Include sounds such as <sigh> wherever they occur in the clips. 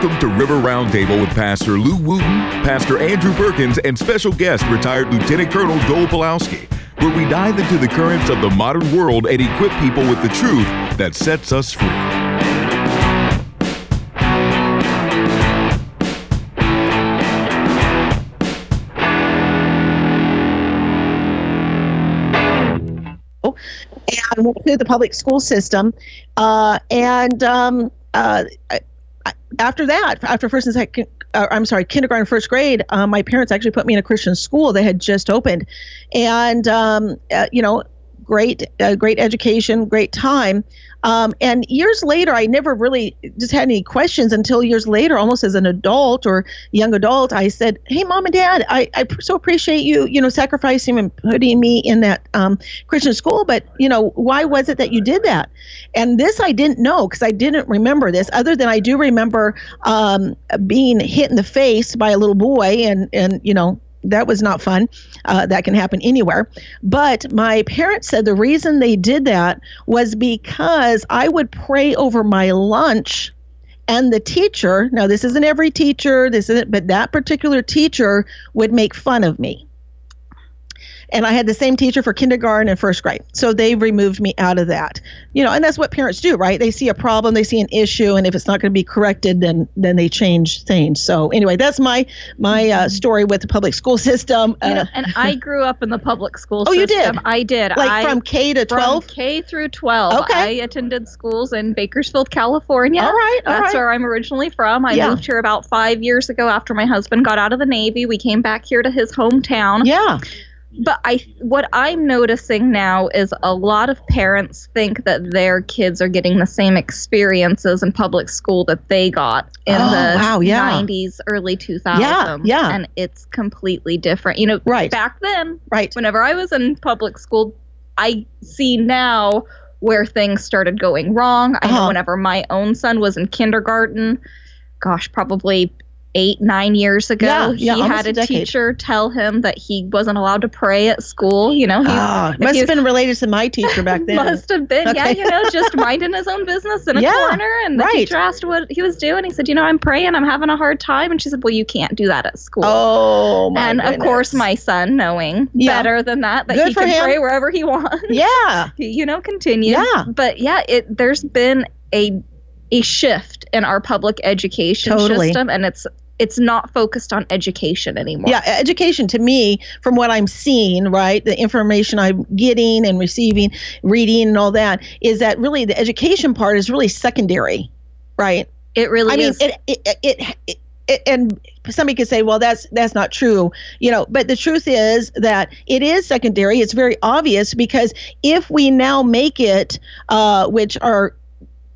Welcome to River Roundtable with Pastor Lou Wooten, Pastor Andrew Perkins, and special guest retired Lieutenant Colonel Joel Pulowski, where we dive into the currents of the modern world and equip people with the truth that sets us free. and went the public school system. Uh, and um, uh, after that, after first and second, uh, I'm sorry, kindergarten, first grade, uh, my parents actually put me in a Christian school. that had just opened, and um, uh, you know, great, uh, great education, great time. Um, and years later, I never really just had any questions until years later, almost as an adult or young adult, I said, "Hey, mom and dad, I, I so appreciate you, you know, sacrificing and putting me in that um, Christian school, but you know, why was it that you did that?" And this I didn't know because I didn't remember this, other than I do remember um, being hit in the face by a little boy, and and you know, that was not fun. Uh, that can happen anywhere. But my parents said the reason they did that was because I would pray over my lunch and the teacher now this isn't every teacher this isn't but that particular teacher would make fun of me and I had the same teacher for kindergarten and first grade. So they removed me out of that. You know, and that's what parents do, right? They see a problem, they see an issue, and if it's not going to be corrected, then then they change things. So anyway, that's my my uh, story with the public school <laughs> system. Uh, you know, and I <laughs> grew up in the public school oh, system. you did? I did. Like I, from K to 12? K through 12. Okay. I attended schools in Bakersfield, California. All right, all That's right. where I'm originally from. I Yeah. moved here about five years ago after my husband got out of the Navy. We came back here to his hometown. Yeah. But I, what I'm noticing now is a lot of parents think that their kids are getting the same experiences in public school that they got in Oh, the wow, yeah. 90s, early 2000s. Yeah, yeah. And it's completely different. You know, Right. back then, Right. whenever I was in public school, I see now where things started going wrong. I know Uh-huh. whenever my own son was in kindergarten, gosh, probably eight, nine years ago, Yeah, yeah, he had a a, teacher tell him that he wasn't allowed to pray at school. You know, he Ah, must he have been related to my teacher back <laughs> then. must have been, yeah, you know, just <laughs> minding his own business in a Yeah, corner. And the right. teacher asked what he was doing. He said, You know, I'm praying, I'm having a hard time. And she said, Well, you can't do that at school. Oh, my and of course, my son, knowing better than that, that Good he can him. pray wherever he wants, Yeah. <laughs> you know, continue. Yeah. But yeah, it there's been a a shift in our public education Totally. system, and it's it's not focused on education anymore. Yeah, education to me, from what I'm seeing, right, the information I'm getting and receiving, reading, and all that, is that really the education part is really secondary, right? it really I mean, is. it, it, it, it, it, and somebody could say, well, that's that's not true, you know. But the truth is that it is secondary. It's very obvious because if we now make it, uh, which our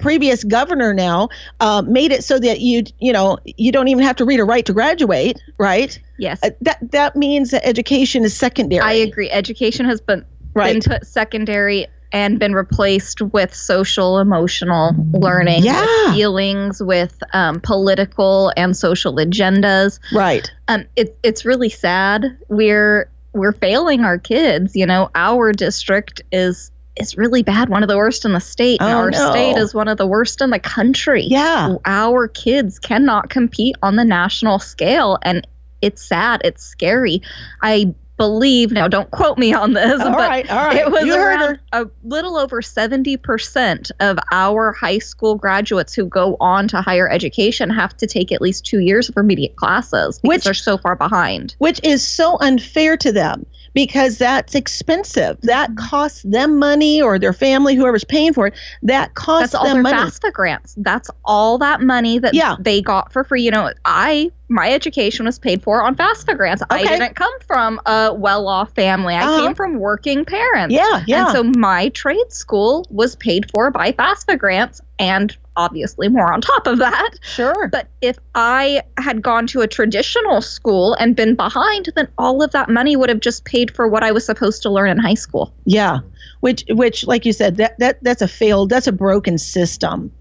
previous governor now uh, made it so that you you know you don't even have to read or write to graduate, right? yes, Uh, that that means that education is secondary. I agree. Education has been Right. been put secondary and been replaced with social emotional learning Yeah. with feelings with um, political and social agendas Right. um, it, it's really sad we're we're failing our kids you know our district is is really bad one of the worst in the state Oh, our no. state is one of the worst in the country Yeah. our kids cannot compete on the national scale and it's sad it's scary i believe now don't quote me on this All but right. All right. it was you heard around her. a little over 70% of our high school graduates who go on to higher education have to take at least two years of remediate classes because Which- they're so far behind. which is so unfair to them because that's expensive. That Mm-hmm. costs them money or their family, whoever's paying for it. That costs That's all them their money. FAFSA grants. That's all that money that Yeah. they got for free. You know, I my education was paid for on FAFSA grants. I didn't come from a well-off family. I Uh-huh. came from working parents. Yeah, yeah. And so my trade school was paid for by FAFSA grants and obviously more on top of that. sure. But if I had gone to a traditional school and been behind, then all of that money would have just paid for what I was supposed to learn in high school. Yeah, which which like you said that that that's a failed that's a broken system.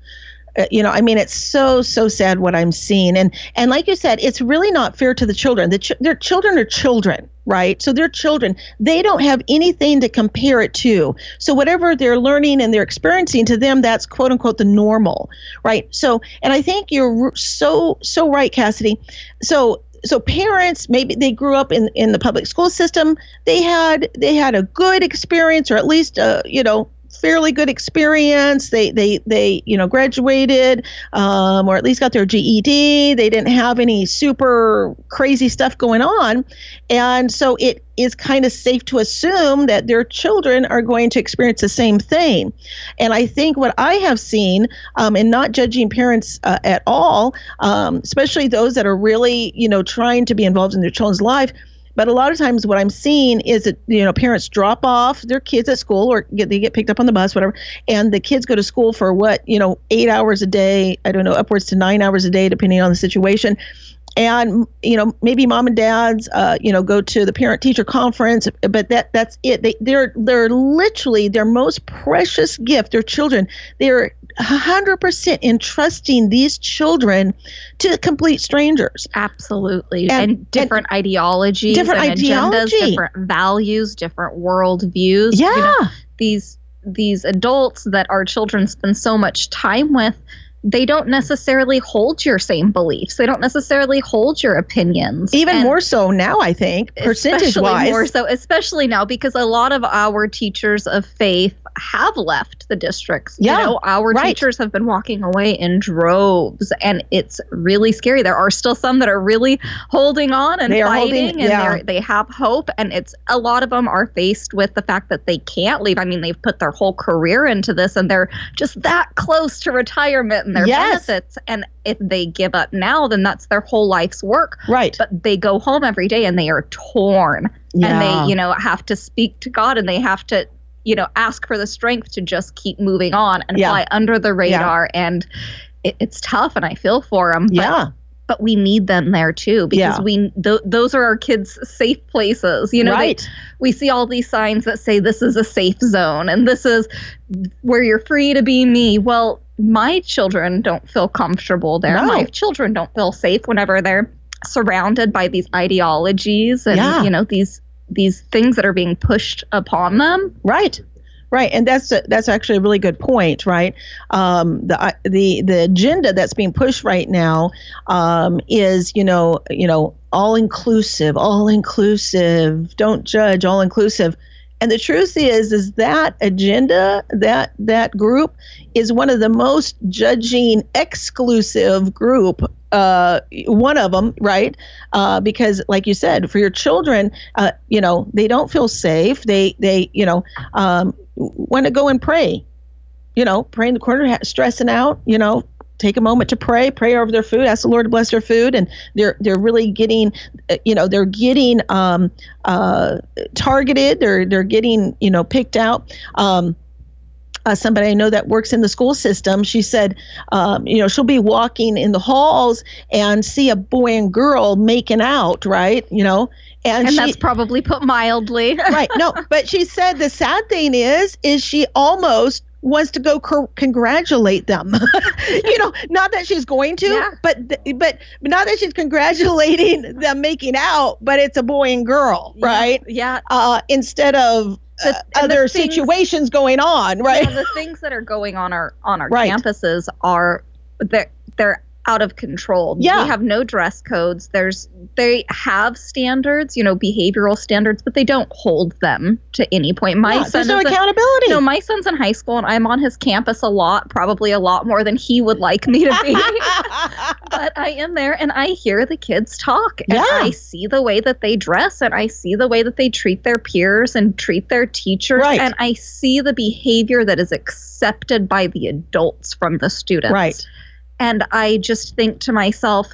Uh, you know, I mean, it's so so sad what I'm seeing, and and like you said, it's really not fair to the children. The ch- their children are children. Right? So they're children. They don't have anything to compare it to. So whatever they're learning and they're experiencing to them, that's quote unquote the normal, right? So, and I think you're so, so right, Cassidy. So, so parents maybe they grew up in in the public school system they had they had a good experience or at least a you know fairly good experience. They they they you know graduated um, or at least got their GED. They didn't have any super crazy stuff going on, and so it is kind of safe to assume that their children are going to experience the same thing. And I think what I have seen, um, and not judging parents uh, at all, um, especially those that are really you know trying to be involved in their children's life but a lot of times, what I'm seeing is that you know parents drop off their kids at school or get, they get picked up on the bus, whatever, and the kids go to school for what you know eight hours a day. I don't know, upwards to nine hours a day, depending on the situation and you know maybe mom and dads uh, you know go to the parent teacher conference but that that's it they they're they're literally their most precious gift their children they're 100% entrusting these children to complete strangers absolutely and, and different and ideologies different ideology. agendas different values different world views yeah you know, these these adults that our children spend so much time with they don't necessarily hold your same beliefs. They don't necessarily hold your opinions. Even and more so now, I think, percentage wise. More so, especially now, because a lot of our teachers of faith have left the districts. Yeah, you know, our right. teachers have been walking away in droves, and it's really scary. There are still some that are really holding on and they fighting, holding, and yeah. they have hope. And it's a lot of them are faced with the fact that they can't leave. I mean, they've put their whole career into this, and they're just that close to retirement and their yes. benefits. And if they give up now, then that's their whole life's work. Right. But they go home every day and they are torn. Yeah. And they, you know, have to speak to God and they have to you know, ask for the strength to just keep moving on and yeah. fly under the radar. Yeah. And it, it's tough, and I feel for them. But, yeah. But we need them there too because yeah. we th- those are our kids' safe places. You know, right. They, we see all these signs that say this is a safe zone and this is where you're free to be me. Well, my children don't feel comfortable there. No. My children don't feel safe whenever they're surrounded by these ideologies and yeah. you know these these things that are being pushed upon them. Right. Right, and that's a, that's actually a really good point, right? Um, the the the agenda that's being pushed right now um, is, you know, you know, all inclusive, all inclusive. Don't judge, all inclusive. And the truth is, is that agenda, that that group, is one of the most judging, exclusive group uh, one of them, right? Uh, because, like you said, for your children, uh, you know, they don't feel safe. They, they, you know, um, want to go and pray. You know, pray in the corner, stressing out. You know, take a moment to pray, pray over their food, ask the Lord to bless their food, and they're they're really getting, you know, they're getting um, uh, targeted. They're they're getting, you know, picked out. Um, uh, somebody I know that works in the school system, she said, um, you know, she'll be walking in the halls and see a boy and girl making out, right? You know, and, and she, that's probably put mildly. right. No, but she said the sad thing is, is she almost wants to go cr- congratulate them. <laughs> you know, not that she's going to, yeah. but th- but not that she's congratulating <laughs> them making out, but it's a boy and girl, yeah. right? Yeah. Uh, instead of uh, other things, situations going on, right? the things that are going on our on our right. campuses are they're they're out of control. Yeah. We have no dress codes. There's they have standards, you know, behavioral standards, but they don't hold them to any point. My yeah, son there's no accountability. A, no, my son's in high school and I'm on his campus a lot, probably a lot more than he would like me to be. <laughs> but I am there and I hear the kids talk and yeah. I see the way that they dress and I see the way that they treat their peers and treat their teachers right. and I see the behavior that is accepted by the adults from the students. Right. And I just think to myself,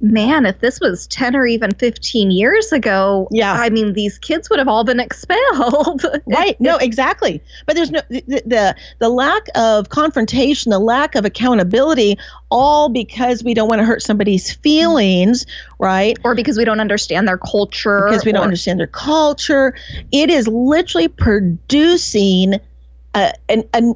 man, if this was 10 or even 15 years ago, yeah. I mean, these kids would have all been <laughs> expelled. right. No, <laughs> exactly. But there's no, the, the, the lack of confrontation, the lack of accountability, all because we don't want to hurt somebody's feelings, right? Or because we don't understand their culture. Because we don't or, understand their culture. It is literally producing a, an, an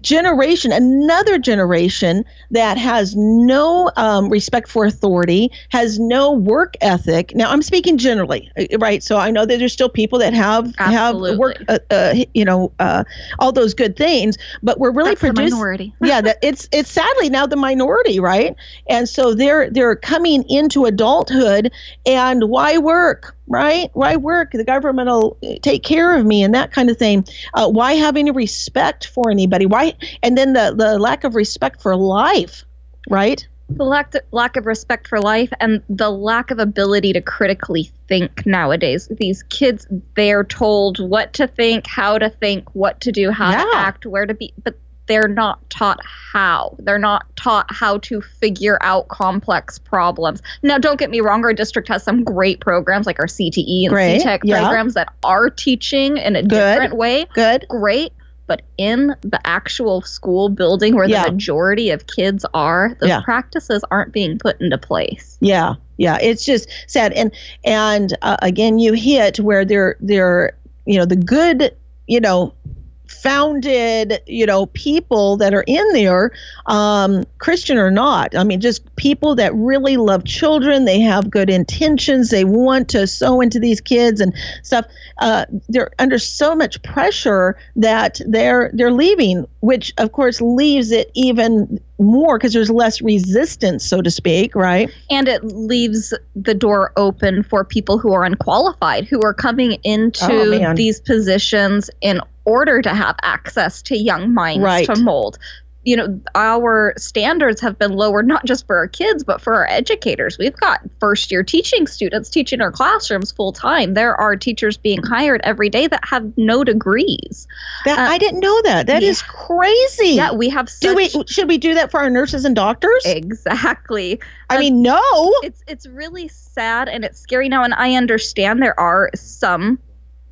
generation, another generation that has no um, respect for authority, has no work ethic. Now, I'm speaking generally, uh, right? So I know that there's still people that have Absolutely. have work, uh, uh, you know, uh, all those good things, but we're really producing. minority. <laughs> yeah, that it's it's sadly now the minority, right? And so they're they're coming into adulthood, and why work? Right? Why work? The government will take care of me and that kind of thing. Uh, why have any respect for anybody? Why? And then the the lack of respect for life, right? the lack lack of respect for life and the lack of ability to critically think nowadays. These kids, they're told what to think, how to think, what to do, how to act, where to be, but they're not taught how. They're not taught how to figure out complex problems. Now, don't get me wrong, our district has some great programs like our CTE and Great, CTEC yeah. programs that are teaching in a Good. different way Good. great but in the actual school building where Yeah. the majority of kids are those Yeah. practices aren't being put into place Yeah, yeah, it's just sad. And and uh, again, you hit where they're they're you know the good you know founded you know people that are in there um christian or not. I mean just people that really love children. They have good intentions. They want to sow into these kids and stuff. Uh they're under so much pressure that they're they're leaving which of course leaves it even more because there's less resistance so to speak right and it leaves the door open for people who are unqualified who are coming Oh, into man. these positions in order to have access to young minds Right. to mold you know our standards have been lowered not just for our kids but for our educators we've got first year teaching students teaching our classrooms full time there are teachers being hired every day that have no degrees That Uh, I didn't know that. That yeah. is crazy. yeah we have such Do we should we do that for our nurses and doctors? exactly I um, mean, no. it's it's really sad and it's scary now and i understand there are some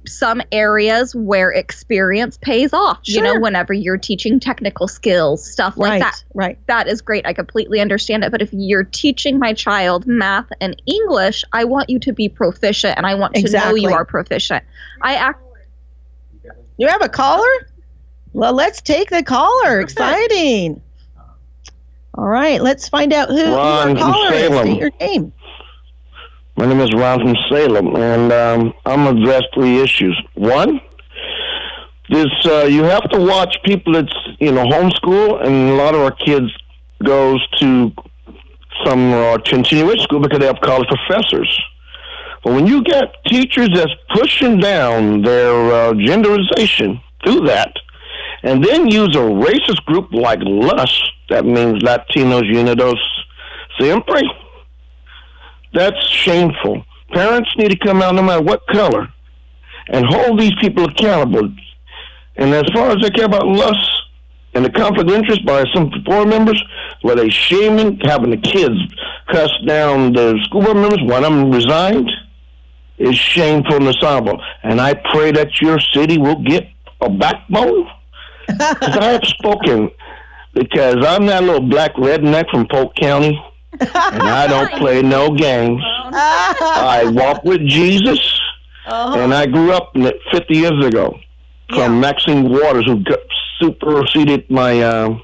some areas where experience pays off you know whenever you're teaching technical skills stuff like right, that right. that is great i completely understand it but if you're teaching my child math and english i want you to be proficient and i want to know you are proficient i act You have a caller? Well, let's take the caller. Exciting. All right, let's find out who, who our Ron from caller is. State your name. My name is Ron from Salem, and um, I'm gonna address three issues. One, this uh, you have to watch people that's you know homeschool, and a lot of our kids goes to some uh, continuation school because they have college professors. But when you get teachers that's pushing down their uh, genderization through that, and then use a racist group like LUS, that means Latinos Unidos Siempre, that's shameful. Parents need to come out no matter what color and hold these people accountable. And as far as they care about LUS and the conflict of interest by some board members, where they shaming, having the kids cuss down the school board members, one of them resigned, is shameful and. And I pray that your city will get a backbone. <laughs> Because I have spoken, because I'm that little black redneck from Polk County, and I don't play no games. I walk with Jesus, Uh-huh. and I grew up in it 50 years ago from Maxine Waters, who got superseded my uh,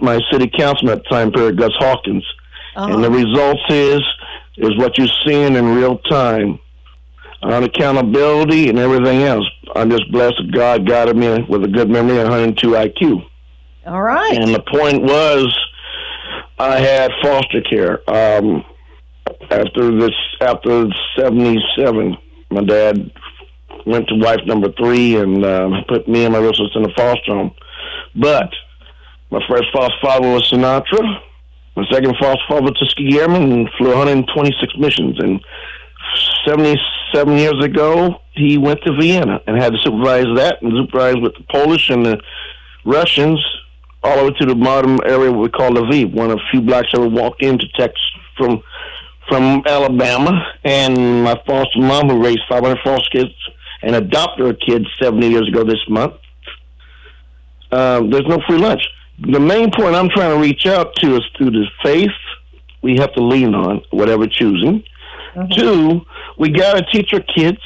my city councilman at the time period, Gus Hawkins. And the Uh-huh. results is is what you're seeing in real time on accountability and everything else. I'm just blessed that God guided me with a good memory and 102 IQ. All right. And the point was, I had foster care. Um, after this, after '77, my dad went to wife number three and um, put me and my little sister in a foster home. But my first foster father was Sinatra. My second foster father was Tuskegee Airman flew 126 missions. And 77 years ago, he went to Vienna and had to supervise that and supervise with the Polish and the Russians all over to the modern area we call Lviv, one of the few blacks ever walked into Texas from from Alabama. And my foster mom, who raised 500 foster kids and adopted her kids 70 years ago this month. Um, there's no free lunch. The main point I'm trying to reach out to is through the faith we have to lean on, whatever choosing. Two, we got to teach our kids,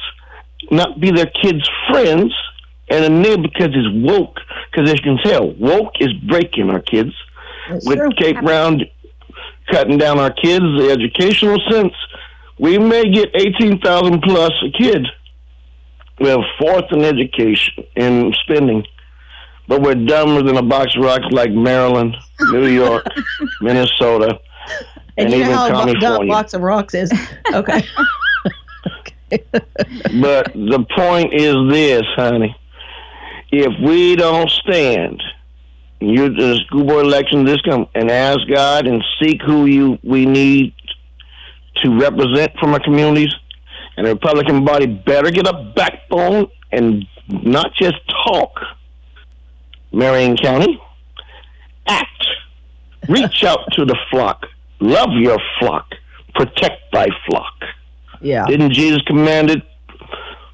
not be their kids' friends, And a nigga because it's woke, because as you can tell, woke is breaking our kids. That's With true. Kate Brown cutting down our kids, the educational sense, we may get 18,000 plus a kid. We're fourth in education, in spending. But we're dumber than a box of rocks like Maryland, New York, <laughs> Minnesota, And, and even California. box of rocks is. Okay. <laughs> But the point is this, honey. If we don't stand, you the school board election this come and ask God and seek who you we need to represent from our communities, and the Republican body better get a backbone and not just talk. Marion County, act. Reach out to the flock. Love your flock. Protect thy flock. yeah. Didn't Jesus commanded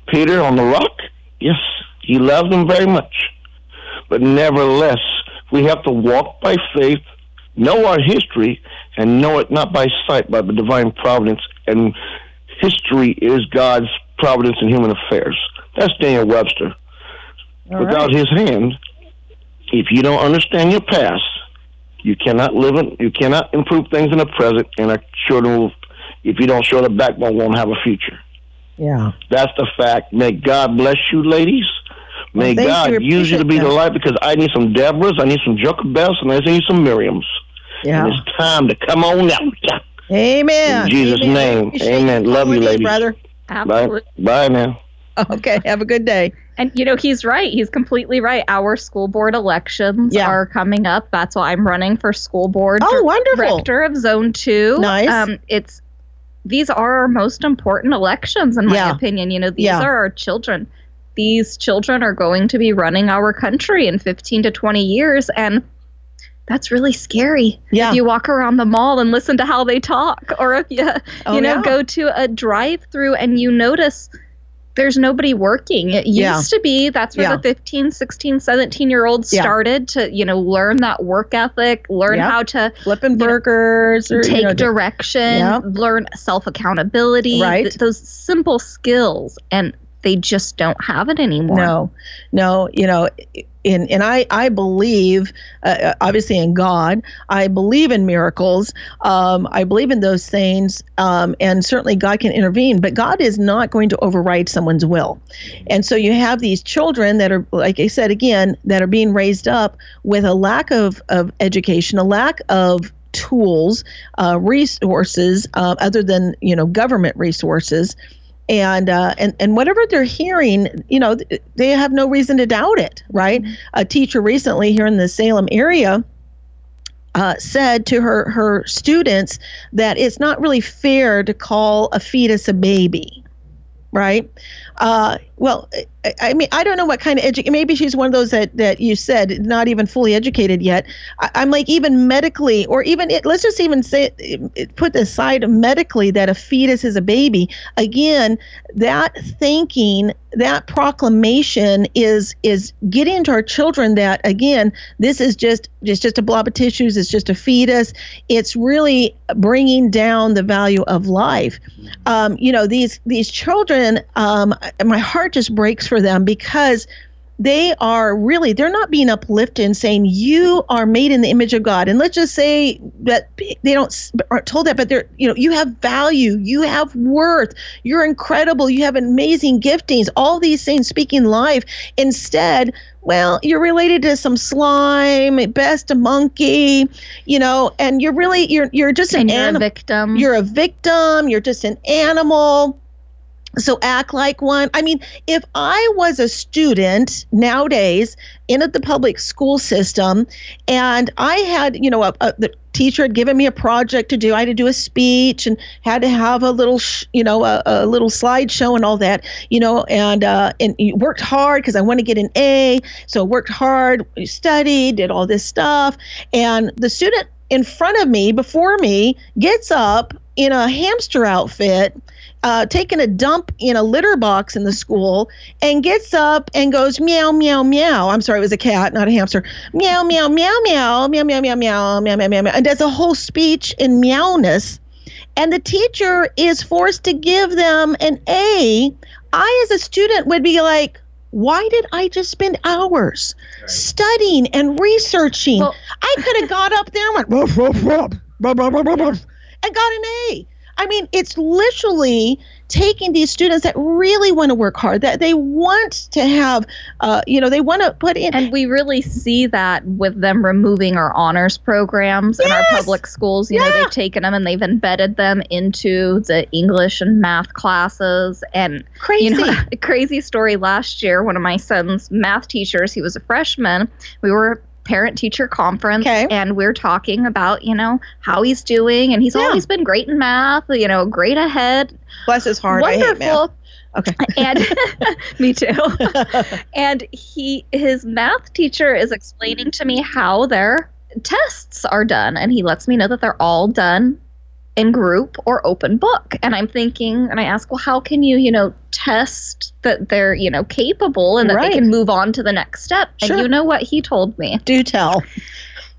Peter on the rock? Yes, he loved them very much. But nevertheless, we have to walk by faith, know our history, and know it not by sight, but by divine providence. And history is God's providence in human affairs. That's Daniel Webster. All Without right. his hand, if you don't understand your past, you cannot live in, you cannot improve things in the present, and our children will, if you don't show the backbone, won't have a future. Yeah. That's the fact. May God bless you, ladies. May Well, thank God you. use you to be Appreciate the light because I need some Deborahs, I need some Jochebeds, and I need some Miriams. Yeah. And it's time to come on out. Amen. In Jesus' Amen. name. Amen. Love you, calling in, ladies. brother. Absolutely. Bye. Bye now. Okay. Have a good day. And you know, he's right. He's completely right. Our school board elections Yeah. are coming up. That's why I'm running for school board Oh, wonderful. director of Zone Two. Nice. Um, it's these are our most important elections, in my Yeah. opinion. You know, these Yeah. are our children. These children are going to be running our country in 15 to 20 years, and that's really scary. Yeah. If you walk around the mall and listen to how they talk, or if you Oh, you know yeah. go to a drive-through and you notice there's nobody working it used Yeah. to be that's where Yeah. the 15 16 17 year olds started to you know learn that work ethic learn how to Flipping know, burgers or you take know, direction learn self accountability Right. those simple skills and they just don't have it anymore No, no, you know, in and I I believe uh, obviously in God. I believe in miracles. Um, I believe in those things, um, and certainly God can intervene. But God is not going to override someone's will, and so you have these children that are, like I said again, that are being raised up with a lack of of education, a lack of tools, uh, resources uh, other than you know government resources and uh, and and whatever they're hearing, you know, they have no reason to doubt it, right? A teacher recently here in the Salem area. Uh, said to her her students that it's not really fair to call a fetus a baby, right? Uh, well, I, I mean, I don't know what kind of education. Maybe she's one of those that that you said not even fully educated yet. I, I'm like even medically, or even it, let's just even say put aside medically that a fetus is a baby. Again, that thinking, that proclamation is is getting to our children that again, this is just just just a blob of tissues. It's just a fetus. It's really bringing down the value of life. Um, you know, these these children, um, my heart just breaks for them because they are really they're not being uplifted and saying you are made in the image of god. And let's just say that they don't aren't told that but they're you know you have value you have worth you're incredible you have amazing giftings all these things speaking life. Instead well you're related to some slime at best a monkey you know and you're really you're you're just an you're a victim. you're a victim you're just an animal so act like one. I mean, if I was a student nowadays in the public school system, and I had, you know, a, a, the teacher had given me a project to do, I had to do a speech and had to have a little, sh- you know, a, a little slideshow and all that, you know, and uh, and worked hard because I want to get an A, so worked hard, studied, did all this stuff, and the student in front of me, before me, gets up in a hamster outfit uh, taking a dump in a litter box in the school and gets up and goes meow meow meow. I'm sorry, it was a cat, not a hamster. Meow meow meow meow meow meow meow meow meow meow meow meow, and does a whole speech in meowness. And the teacher is forced to give them an A. I, as a student, would be like, why did I just spend hours studying and researching? Well- I could have got up there and went, "Ruff, ruff, ruff, ruff, ruff, ruff, ruff, ruff," and got an A. I mean, it's literally taking these students that really want to work hard, that they want to have, uh, you know, they want to put in. And we really see that with them removing our honors programs in our public schools. You know, they've taken them and they've embedded them into the English and math classes. And, crazy. you know, a <laughs> crazy story last year, one of my son's math teachers, he was a freshman. We were parent teacher conference Okay. and we're talking about you know how he's doing and he's Yeah. always been great in math you know great ahead Bless his heart. I hate math. wonderful Okay. <laughs> and <laughs> me too <laughs> and he his math teacher is explaining to me how their tests are done and he lets me know that they're all done in group or open book and i'm thinking and i ask well how can you you know test that they're you know capable and that Right. they can move on to the next step Sure. and you know what he told me Do tell.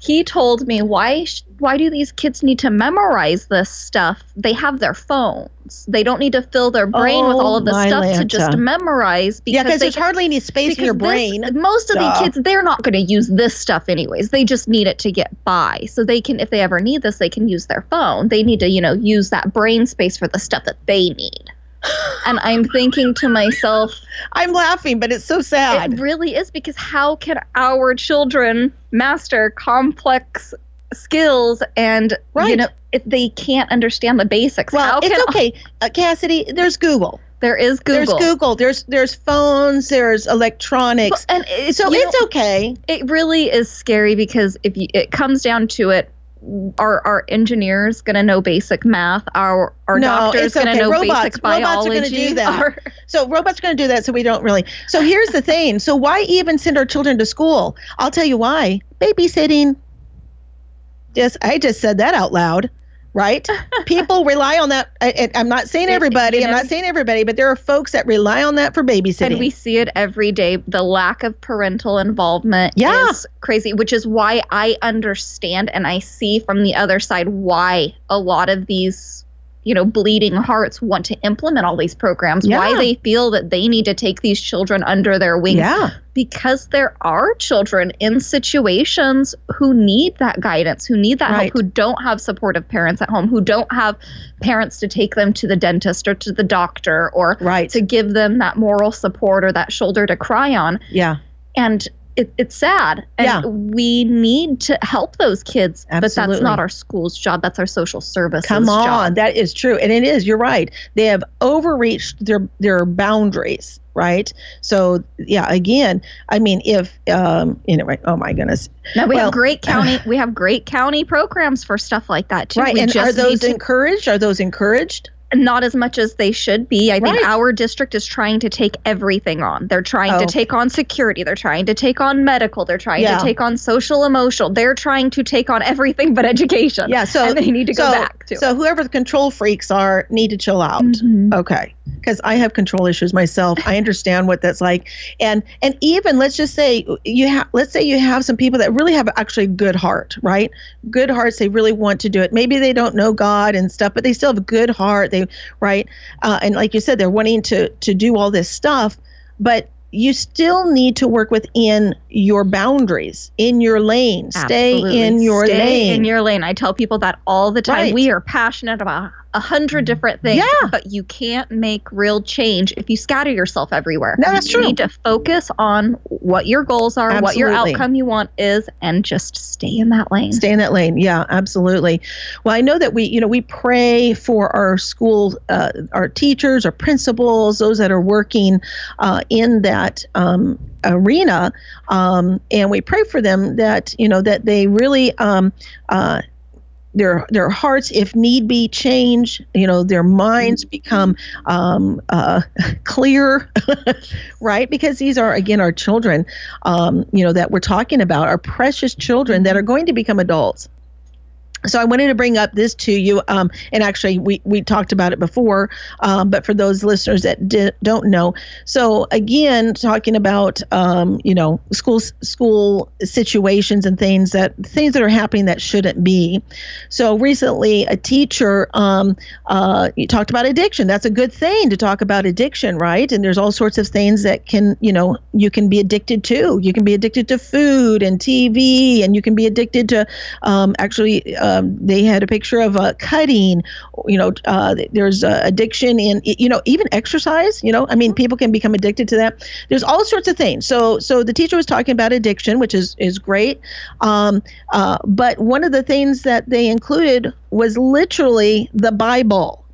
He told me why sh- why do these kids need to memorize this stuff they have their phones they don't need to fill their brain with all oh, of this Oh, stuff my to just Lanta. memorize Yeah, because they there's hardly any space in your because this- brain. most of Duh. the kids, they're not going to use this stuff anyways. They just need it to get by. So they can, if they ever need this, they can use their phone. They need to, you know, use that brain space for the stuff that they need. And I'm thinking to myself, I'm laughing, but it's so sad. it really is because how can our children master complex skills and you Right. know if they can't understand the basics? well, how can it's okay, uh, Cassidy. There's Google. there is Google. There's Google. There's there's phones. There's electronics. and it, so you know, it's okay. it really is scary because if you, it comes down to it are our engineers going to know basic math our our No, doctors it's going to okay. know Robots- basic robots are biology gonna do that. Our- <laughs> So robots are going to do that. So we don't really. So here's the thing. So why even send our children to school? I'll tell you why. Babysitting. Yes, I just said that out loud. Right? <laughs> People rely on that. I, I'm not saying everybody. I'm not saying everybody, but there are folks that rely on that for babysitting. and we see it every day the lack of parental involvement Yeah. is crazy which is why i understand and i see from the other side why a lot of these you know bleeding hearts want to implement all these programs why they feel that they need to take these children under their wing yeah. because there are children in situations who need that guidance, who need that Right. help, who don't have supportive parents at home, who don't have parents to take them to the dentist or to the doctor or Right. to give them that moral support or that shoulder to cry on. Yeah. And it, it's sad. And Yeah. we need to help those kids, Absolutely. but that's not our school's job. That's our social service. Come on, job. that is true, and it is. You're right. They have overreached their their boundaries, right? So yeah, again, I mean, if um, anyway, oh my goodness, Now we Well- have great <laughs> county. we have great county programs for stuff like that too. right? We and are those to encouraged? Are those encouraged? Not as much as they should be. I think our district is trying to take everything on. They're trying Oh. to take on security. They're trying to take on medical. They're trying Yeah. to take on social emotional. They're trying to take on everything but education. Yeah. So and they need to so, go back to. So whoever the control freaks are need to chill out. Mhm. Okay, because I have control issues myself. I understand what that's like, and and even let's just say you have let's say you have some people that really have actually good heart, right? Good hearts. They really want to do it. Maybe they don't know God and stuff, but they still have a good heart. They right, uh, and like you said, they're wanting to to do all this stuff, but you still need to work within your boundaries, in your lane. Stay in your Stay lane. in your lane. I tell people that all the time. Right. We are passionate about a hundred different things, Yeah. but you can't make real change if you scatter yourself everywhere. No, that's you true. You need to focus on what your goals are, what your outcome you want is, and just stay in that lane. Stay in that lane. Yeah, absolutely. Well, I know that we, you know, we pray for our school, uh, our teachers, our principals, those that are working uh, in that um, arena, um, and we pray for them that you know that they really. Um, uh, their their hearts, if need be, change. You know, their minds become um, uh, <laughs> clear, <laughs> right? Because these are again our children. Um, you know that we're talking about, our precious children that are going to become adults. So I wanted to bring up this to you, um, and actually we we talked about it before, um, but for those listeners that di- don't know, so again, talking about um, you know school school situations and things that things that are happening that shouldn't be. So recently, a teacher um, uh, talked about addiction. That's a good thing to talk about addiction, right? And there's all sorts of things that can you know you can be addicted to. You can be addicted to food and TV, and you can be addicted to um, actually. Uh, um, they had a picture of uh, cutting. You know, uh, there's uh, addiction in you know even exercise. You know, I mean, people can become addicted to that. There's all sorts of things. So so the teacher was talking about addiction, which is is great. Um, uh, but one of the things that they included was literally the Bible.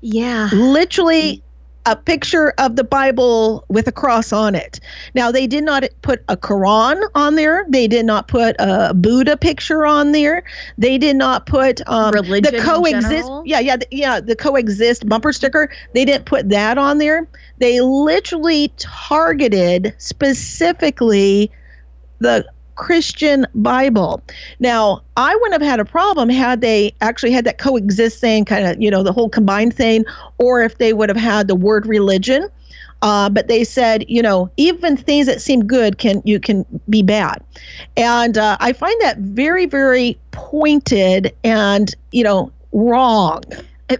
Yeah. Literally a picture of the Bible with a cross on it. Now, they did not put a Quran on there. They did not put a Buddha picture on there. They did not put um, Religion the coexist. Yeah, yeah, the, yeah. The coexist bumper sticker. They didn't put that on there. They literally targeted specifically the Christian Bible. Now, I wouldn't have had a problem had they actually had that coexist thing, kind of, you know, the whole combined thing, or if they would have had the word religion. Uh, but they said, you know, even things that seem good can you can be bad, and uh, I find that very, very pointed and you know wrong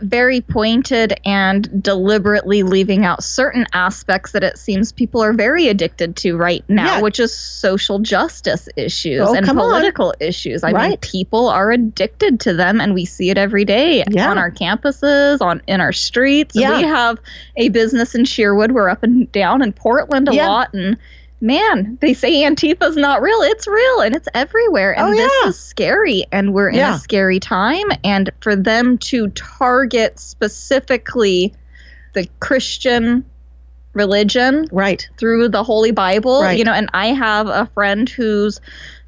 very pointed and deliberately leaving out certain aspects that it seems people are very addicted to right now, yeah. which is social justice issues oh, and political on. issues. I right. mean, people are addicted to them, and we see it every day yeah. on our campuses, on in our streets. Yeah. We have a business in Sherwood. We're up and down in Portland a lot, and man, they say Antifa's not real. It's real and it's everywhere. And oh, yeah. this is scary. And we're in yeah. a scary time. And for them to target specifically the Christian religion right through the holy bible right. you know and i have a friend whose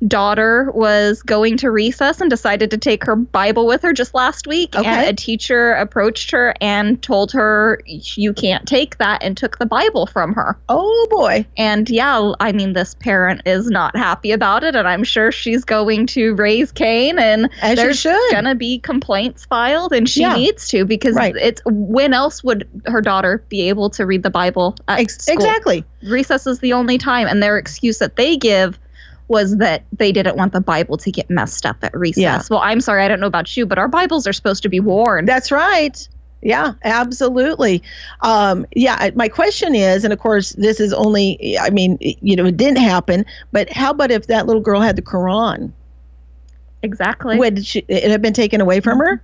daughter was going to recess and decided to take her bible with her just last week okay. and a teacher approached her and told her you can't take that and took the bible from her oh boy and yeah i mean this parent is not happy about it and i'm sure she's going to raise cain and As there's gonna be complaints filed and she yeah. needs to because right. it's when else would her daughter be able to read the bible Ex- exactly recess is the only time and their excuse that they give was that they didn't want the Bible to get messed up at recess. Yeah. Well, I'm sorry, I don't know about you, but our Bibles are supposed to be worn. That's right. Yeah, absolutely. Um, yeah, my question is, and of course, this is only, I mean, you know, it didn't happen, but how about if that little girl had the Quran? Exactly. Would she, it have been taken away from her?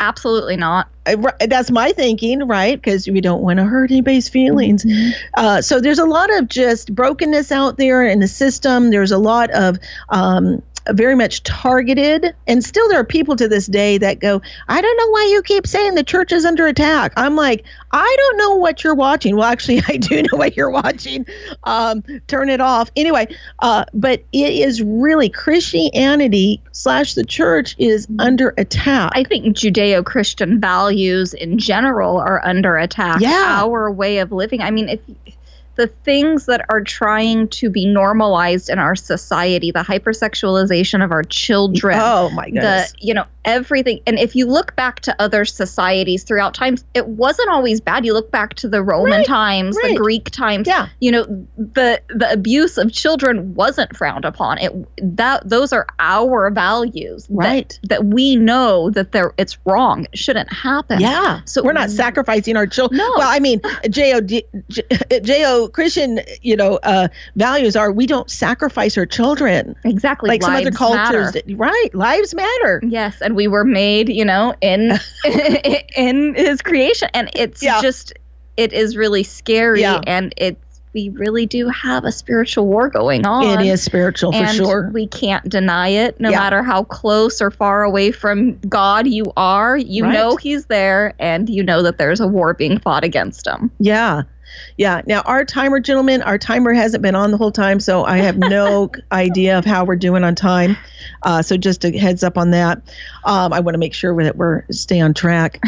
Absolutely not. That's my thinking, right? Because we don't want to hurt anybody's feelings. Mm-hmm. Uh, so there's a lot of just brokenness out there in the system. There's a lot of um, very much targeted. And still, there are people to this day that go, I don't know why you keep saying the church is under attack. I'm like, I don't know what you're watching. Well, actually, <laughs> I do know what you're watching. Um, turn it off. Anyway, uh, but it is really Christianity slash the church is under attack. I think Judeo Christian values in general are under attack. Yeah. Our way of living. I mean, if the things that are trying to be normalized in our society, the hypersexualization of our children. Oh my goodness. The, you know, everything. And if you look back to other societies throughout times, it wasn't always bad. You look back to the Roman right, times, right. the Greek times. Yeah. You know, the the abuse of children wasn't frowned upon. It that those are our values. Right. That, that we know that they're it's wrong. It shouldn't happen. Yeah. So we're not sacrificing our children. No. Well, I mean, J O D J O Christian, you know, uh, values are we don't sacrifice our children. Exactly. Like lives some other cultures. Right. Lives matter. Yes. And we were made, you know, in <laughs> in his creation. And it's yeah. just it is really scary yeah. and it's we really do have a spiritual war going on. It is spiritual for and sure. We can't deny it, no yeah. matter how close or far away from God you are. You right. know He's there, and you know that there's a war being fought against Him. Yeah. Yeah. Now, our timer, gentlemen, our timer hasn't been on the whole time, so I have no <laughs> idea of how we're doing on time. Uh, so just a heads up on that. Um, I want to make sure that we're stay on track.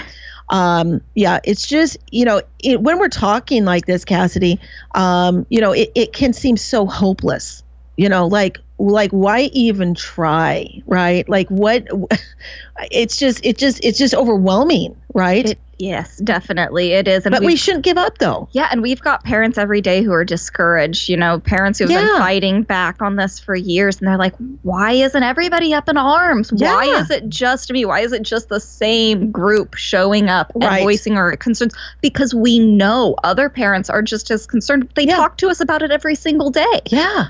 Um, yeah, it's just you know it, when we're talking like this, Cassidy, um, you know it, it can seem so hopeless. You know, like like why even try right like what <laughs> it's just it just it's just overwhelming right It, yes, definitely it is. And but we shouldn't give up though Yeah, and we've got parents every day who are discouraged, you know, parents who've Yeah. been fighting back on this for years and they're like, why isn't everybody up in arms? Why is it just me? Why is it just the same group showing up and voicing our concerns? Because we know other parents are just as concerned. They Yeah. talk to us about it every single day, yeah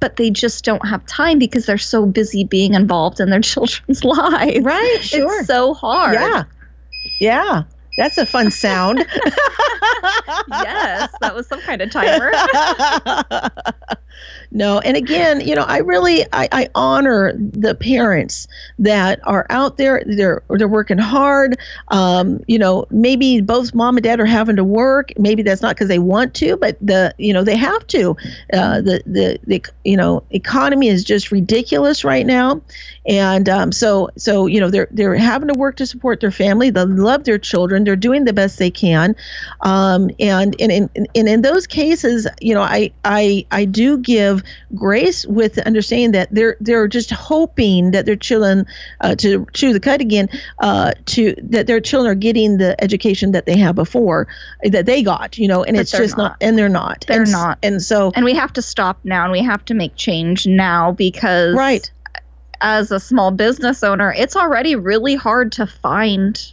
but they just don't have time because they're so busy being involved in their <laughs> children's lives. right sure It's so hard. yeah yeah that's a fun sound <laughs> yes, that was some kind of timer. <laughs> no and again you know i really I, I honor the parents that are out there. They're they're working hard. Um, you know maybe both mom and dad are having to work. Maybe that's not because they want to but the you know they have to. Uh, the, the the you know economy is just ridiculous right now and um, so so you know they're they're having to work to support their family they love their children they're doing the best they can um, and in, in in in those cases you know i i i do give grace with the understanding that they're they're just hoping that their children uh, to chew the cut again uh, to that their children are getting the education that they had before that they got you know and But it's just not. not. and they're not They're and, not. and so and we have to stop now and we have to make change now because right as a small business owner it's already really hard to find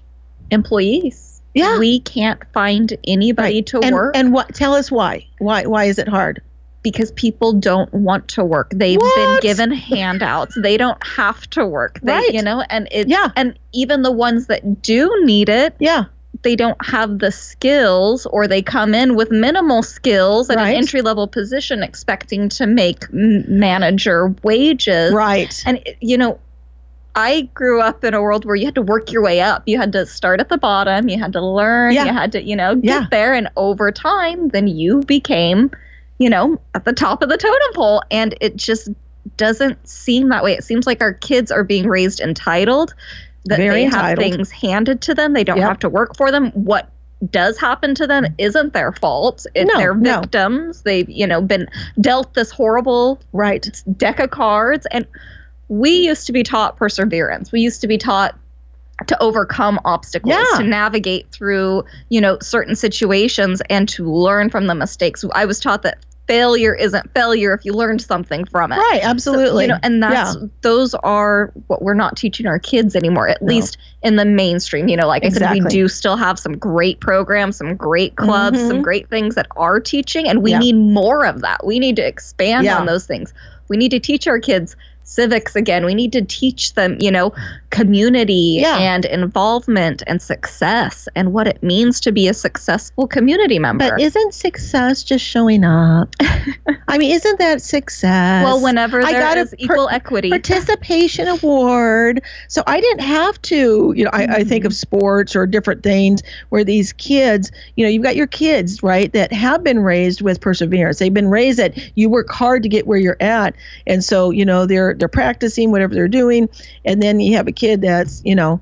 employees. Yeah. we can't find anybody Right. to and, work. and what tell us why. Why why is it hard? Because people don't want to work. They've been given handouts. They don't have to work. They, Right. you know and it Yeah. and even the ones that do need it yeah they don't have the skills or they come in with minimal skills at Right. an entry level position expecting to make manager wages. Right. And you know i grew up in a world where you had to work your way up. You had to start at the bottom. You had to learn. Yeah. you had to you know get Yeah. there. And over time then you became you know at the top of the totem pole. And it just doesn't seem that way. It seems like our kids are being raised entitled that Very they have things handed to them. They don't Yep. have to work for them. What does happen to them mm-hmm. isn't their fault. If No, they're no. victims. They've you know been dealt this horrible right. deck of cards. And we used to be taught perseverance. We used to be taught to overcome obstacles Yeah. to navigate through you know certain situations and to learn from the mistakes. I was taught that failure isn't failure if you learned something from it right So, absolutely you know, and that's those are what we're not teaching our kids anymore, at No. least in the mainstream. You know, like I said, Exactly. we do still have some great programs, some great clubs, Mhm. some great things that are teaching, and we Yeah. need more of that. We need to expand Yeah. on those things. We need to teach our kids civics again. We need to teach them, you know, community Yeah. and involvement and success and what it means to be a successful community member. but isn't success just showing up <laughs> i mean isn't that success well, whenever I there got a is per- equal equity. participation award. So I didn't have to, you know, I, I think of mm-hmm. sports or different things where these kids, you know, you've got your kids, right, that have been raised with perseverance. They've been raised that you work hard to get where you're at. And so, you know, they're they're practicing whatever they're doing. And then you have a kid that's, you know,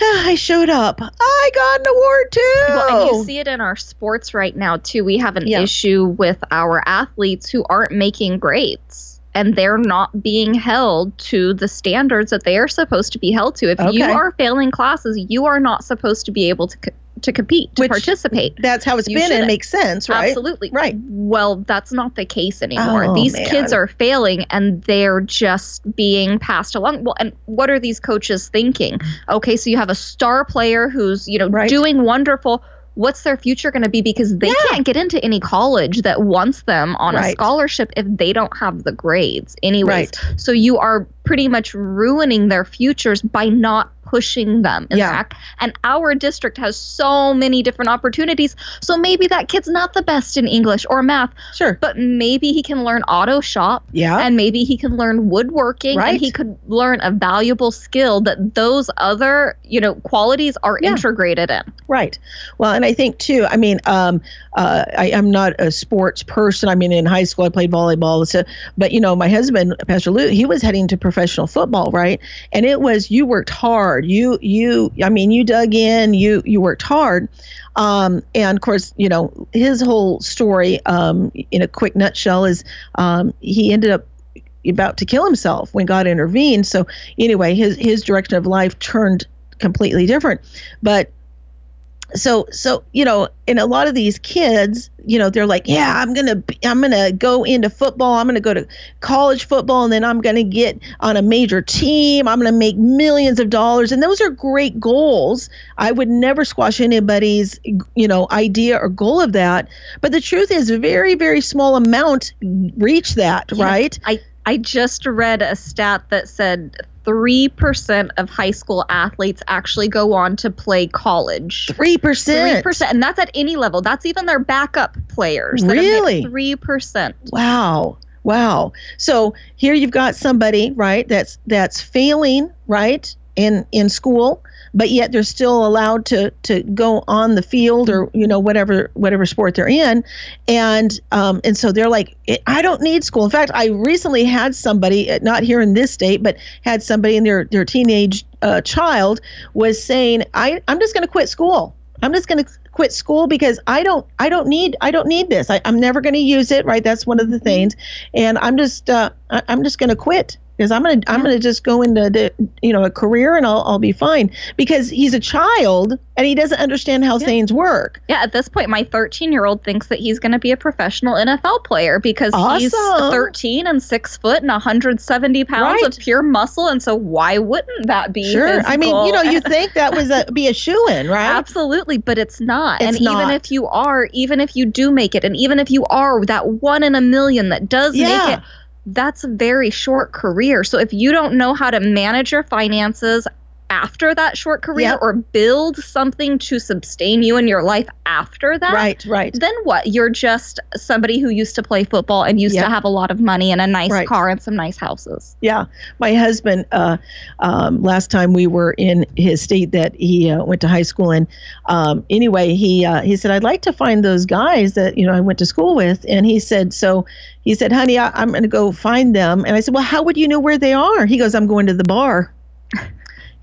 "Ah, <sighs> I showed up. I got an award too. Well, and you see it in our sports right now too. We have an Yeah. issue with our athletes who aren't making grades and they're not being held to the standards that they are supposed to be held to. If you are failing classes, you are not supposed to be able to co- to compete, to Which- participate. that's how it's You been and it shouldn't. makes sense, right? Absolutely. Right. Well, that's not the case anymore. Oh, These man. kids are failing and they're just being passed along. Well, and what are these coaches thinking? Okay, so you have a star player who's, you know, Right. doing wonderful. What's their future going to be because they Yeah. can't get into any college that wants them on a scholarship if they don't have the grades anyways. Right. So you are pretty much ruining their futures by not pushing them in Yeah. And our district has so many different opportunities. So maybe that kid's not the best in English or math, Sure. but maybe he can learn auto shop Yeah. and maybe he can learn woodworking Right. and he could learn a valuable skill that those other, you know, qualities are Yeah. integrated in. Right. Well, and I think too. I mean, um, uh, I, I'm not a sports person. I mean, in high school I played volleyball, so, but you know, my husband, Pastor Lou, he was heading to professional football, right? And it was you worked hard. You you. I mean, you dug in. You you worked hard. Um, and of course, you know, his whole story, um, in a quick nutshell, is um, he ended up about to kill himself when God intervened. So anyway, his his direction of life turned completely different. But so so you know in a lot of these kids you know they're like yeah i'm gonna i'm gonna go into football i'm gonna go to college football and then i'm gonna get on a major team i'm gonna make millions of dollars. And those are great goals. I would never squash anybody's you know idea or goal of that. But the truth is a very very small amount reach that yeah, right? I i just read a stat that said 3% of high school athletes actually go on to play college. 3%. 3%. And that's at any level. That's even their backup players. Really? 3%. Wow. Wow. So here you've got somebody, right, that's that's failing, right, in in school but yet they're still allowed to to go on the field or you know whatever whatever sport they're in. And um, and so they're like I don't need school. In fact I recently had somebody uh, not here in this state but had somebody in their their teenage uh, child was saying I I'm just going to quit school. I'm just going to quit school because I don't I don't need I don't need this. I, I'm never going to use it right? That's one of the things. And I'm just uh, I'm just going to quit because I'm gonna I'm gonna just go into the you know a career and I'll I'll be fine because he's a child and he doesn't understand how yeah. things work. Yeah, at this point, my 13 year old thinks that he's gonna be a professional NFL player because awesome. he's 13 and six foot and 170 pounds right. of pure muscle, and so why wouldn't that be? Sure, I mean you know you <laughs> think that was a be a shoo in right? Absolutely, but it's not. It's and not. even if you are, even if you do make it, and even if you are that one in a million that does yeah. make it that's a very short career. So if you don't know how to manage your finances after that short career yep. or build something to sustain you in your life after that. Right, right. Then what? You're just somebody who used to play football and used yep. to have a lot of money and a nice right. car and some nice houses. Yeah. My husband, uh, um, last time we were in his state that he uh, went to high school in, um, anyway, he, uh, he said, I'd like to find those guys that, you know, I went to school with. And he said, so he said, honey, I, I'm going to go find them. And I said, well, how would you know where they are? He goes, I'm going to the bar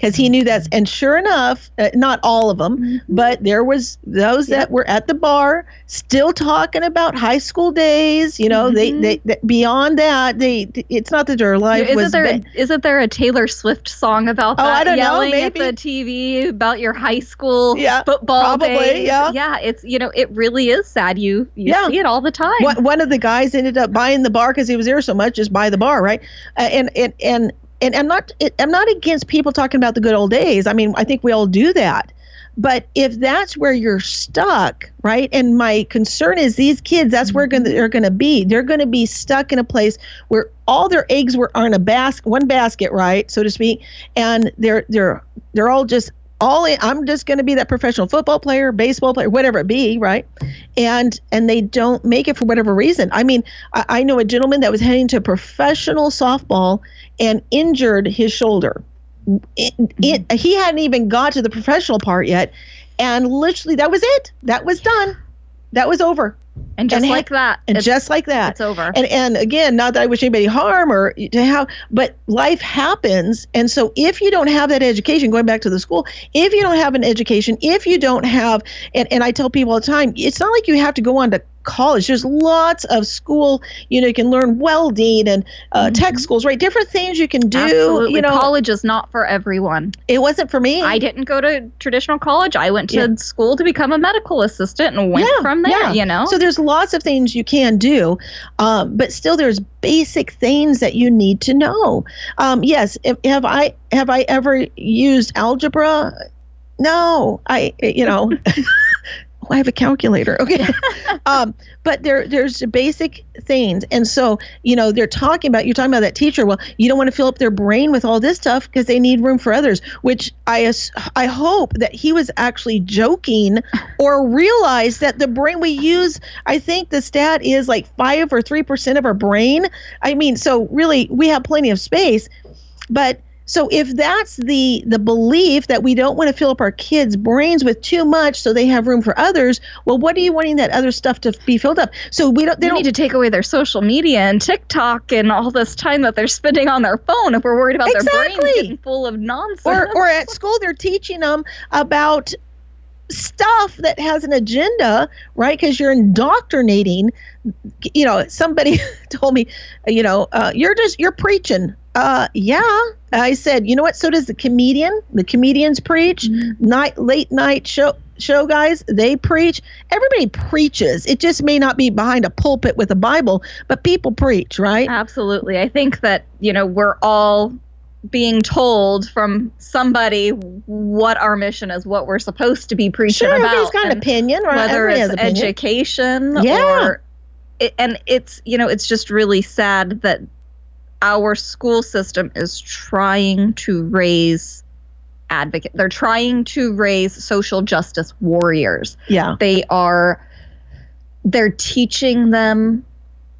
because he knew that's and sure enough uh, not all of them mm-hmm. but there was those yep. that were at the bar still talking about high school days you know mm-hmm. they, they, they beyond that they it's not that their life isn't was there ba- isn't there a taylor swift song about oh, that I don't yelling know, maybe. at the tv about your high school yeah, football probably days. yeah yeah it's you know it really is sad you you yeah. see it all the time one, one of the guys ended up buying the bar because he was there so much just buy the bar right uh, and and and and I'm not I'm not against people talking about the good old days. I mean, I think we all do that. But if that's where you're stuck, right? And my concern is these kids, that's where gonna, they're going to be. They're going to be stuck in a place where all their eggs were in a basket, one basket, right, so to speak, and they're they're they're all just all in, I'm just going to be that professional football player, baseball player, whatever it be, right? And and they don't make it for whatever reason. I mean, I, I know a gentleman that was heading to professional softball and injured his shoulder. It, it, he hadn't even got to the professional part yet, and literally that was it. That was done. That was over. And just and like that, and just like that, it's over. And and again, not that I wish anybody harm or to have, but life happens. And so if you don't have that education, going back to the school, if you don't have an education, if you don't have, and, and I tell people all the time, it's not like you have to go on to college. There's lots of school, you know, you can learn welding and uh, mm-hmm. tech schools, right? Different things you can do. Absolutely. You know, college is not for everyone. It wasn't for me. I didn't go to traditional college. I went to yeah. school to become a medical assistant and went yeah, from there. Yeah. You know, so there's lots of things you can do, um, but still there's basic things that you need to know. Um, yes, if, have I have I ever used algebra? No, I you know. <laughs> <laughs> I have a calculator. Okay. <laughs> um, but there, there's basic things. And so, you know, they're talking about, you're talking about that teacher. Well, you don't want to fill up their brain with all this stuff because they need room for others, which I, I hope that he was actually joking <laughs> or realized that the brain we use, I think the stat is like five or 3% of our brain. I mean, so really we have plenty of space, but so if that's the the belief that we don't want to fill up our kids' brains with too much so they have room for others, well, what are you wanting that other stuff to be filled up? So we don't. They we don't need to take away their social media and TikTok and all this time that they're spending on their phone if we're worried about exactly. their brains getting full of nonsense. Or or at school they're teaching them about stuff that has an agenda, right? Because you're indoctrinating. You know, somebody <laughs> told me, you know, uh, you're just you're preaching. Uh, yeah. I said, you know what? So does the comedian. The comedians preach. Mm-hmm. Night late night show show guys they preach everybody preaches it just may not be behind a pulpit with a bible but people preach right absolutely i think that you know we're all being told from somebody what our mission is, what we're supposed to be preaching sure, about. Everybody's got an opinion, right? Whether Everybody it's education yeah. or it, and it's you know it's just really sad that our school system is trying to raise advocate. They're trying to raise social justice warriors. Yeah, they are. They're teaching them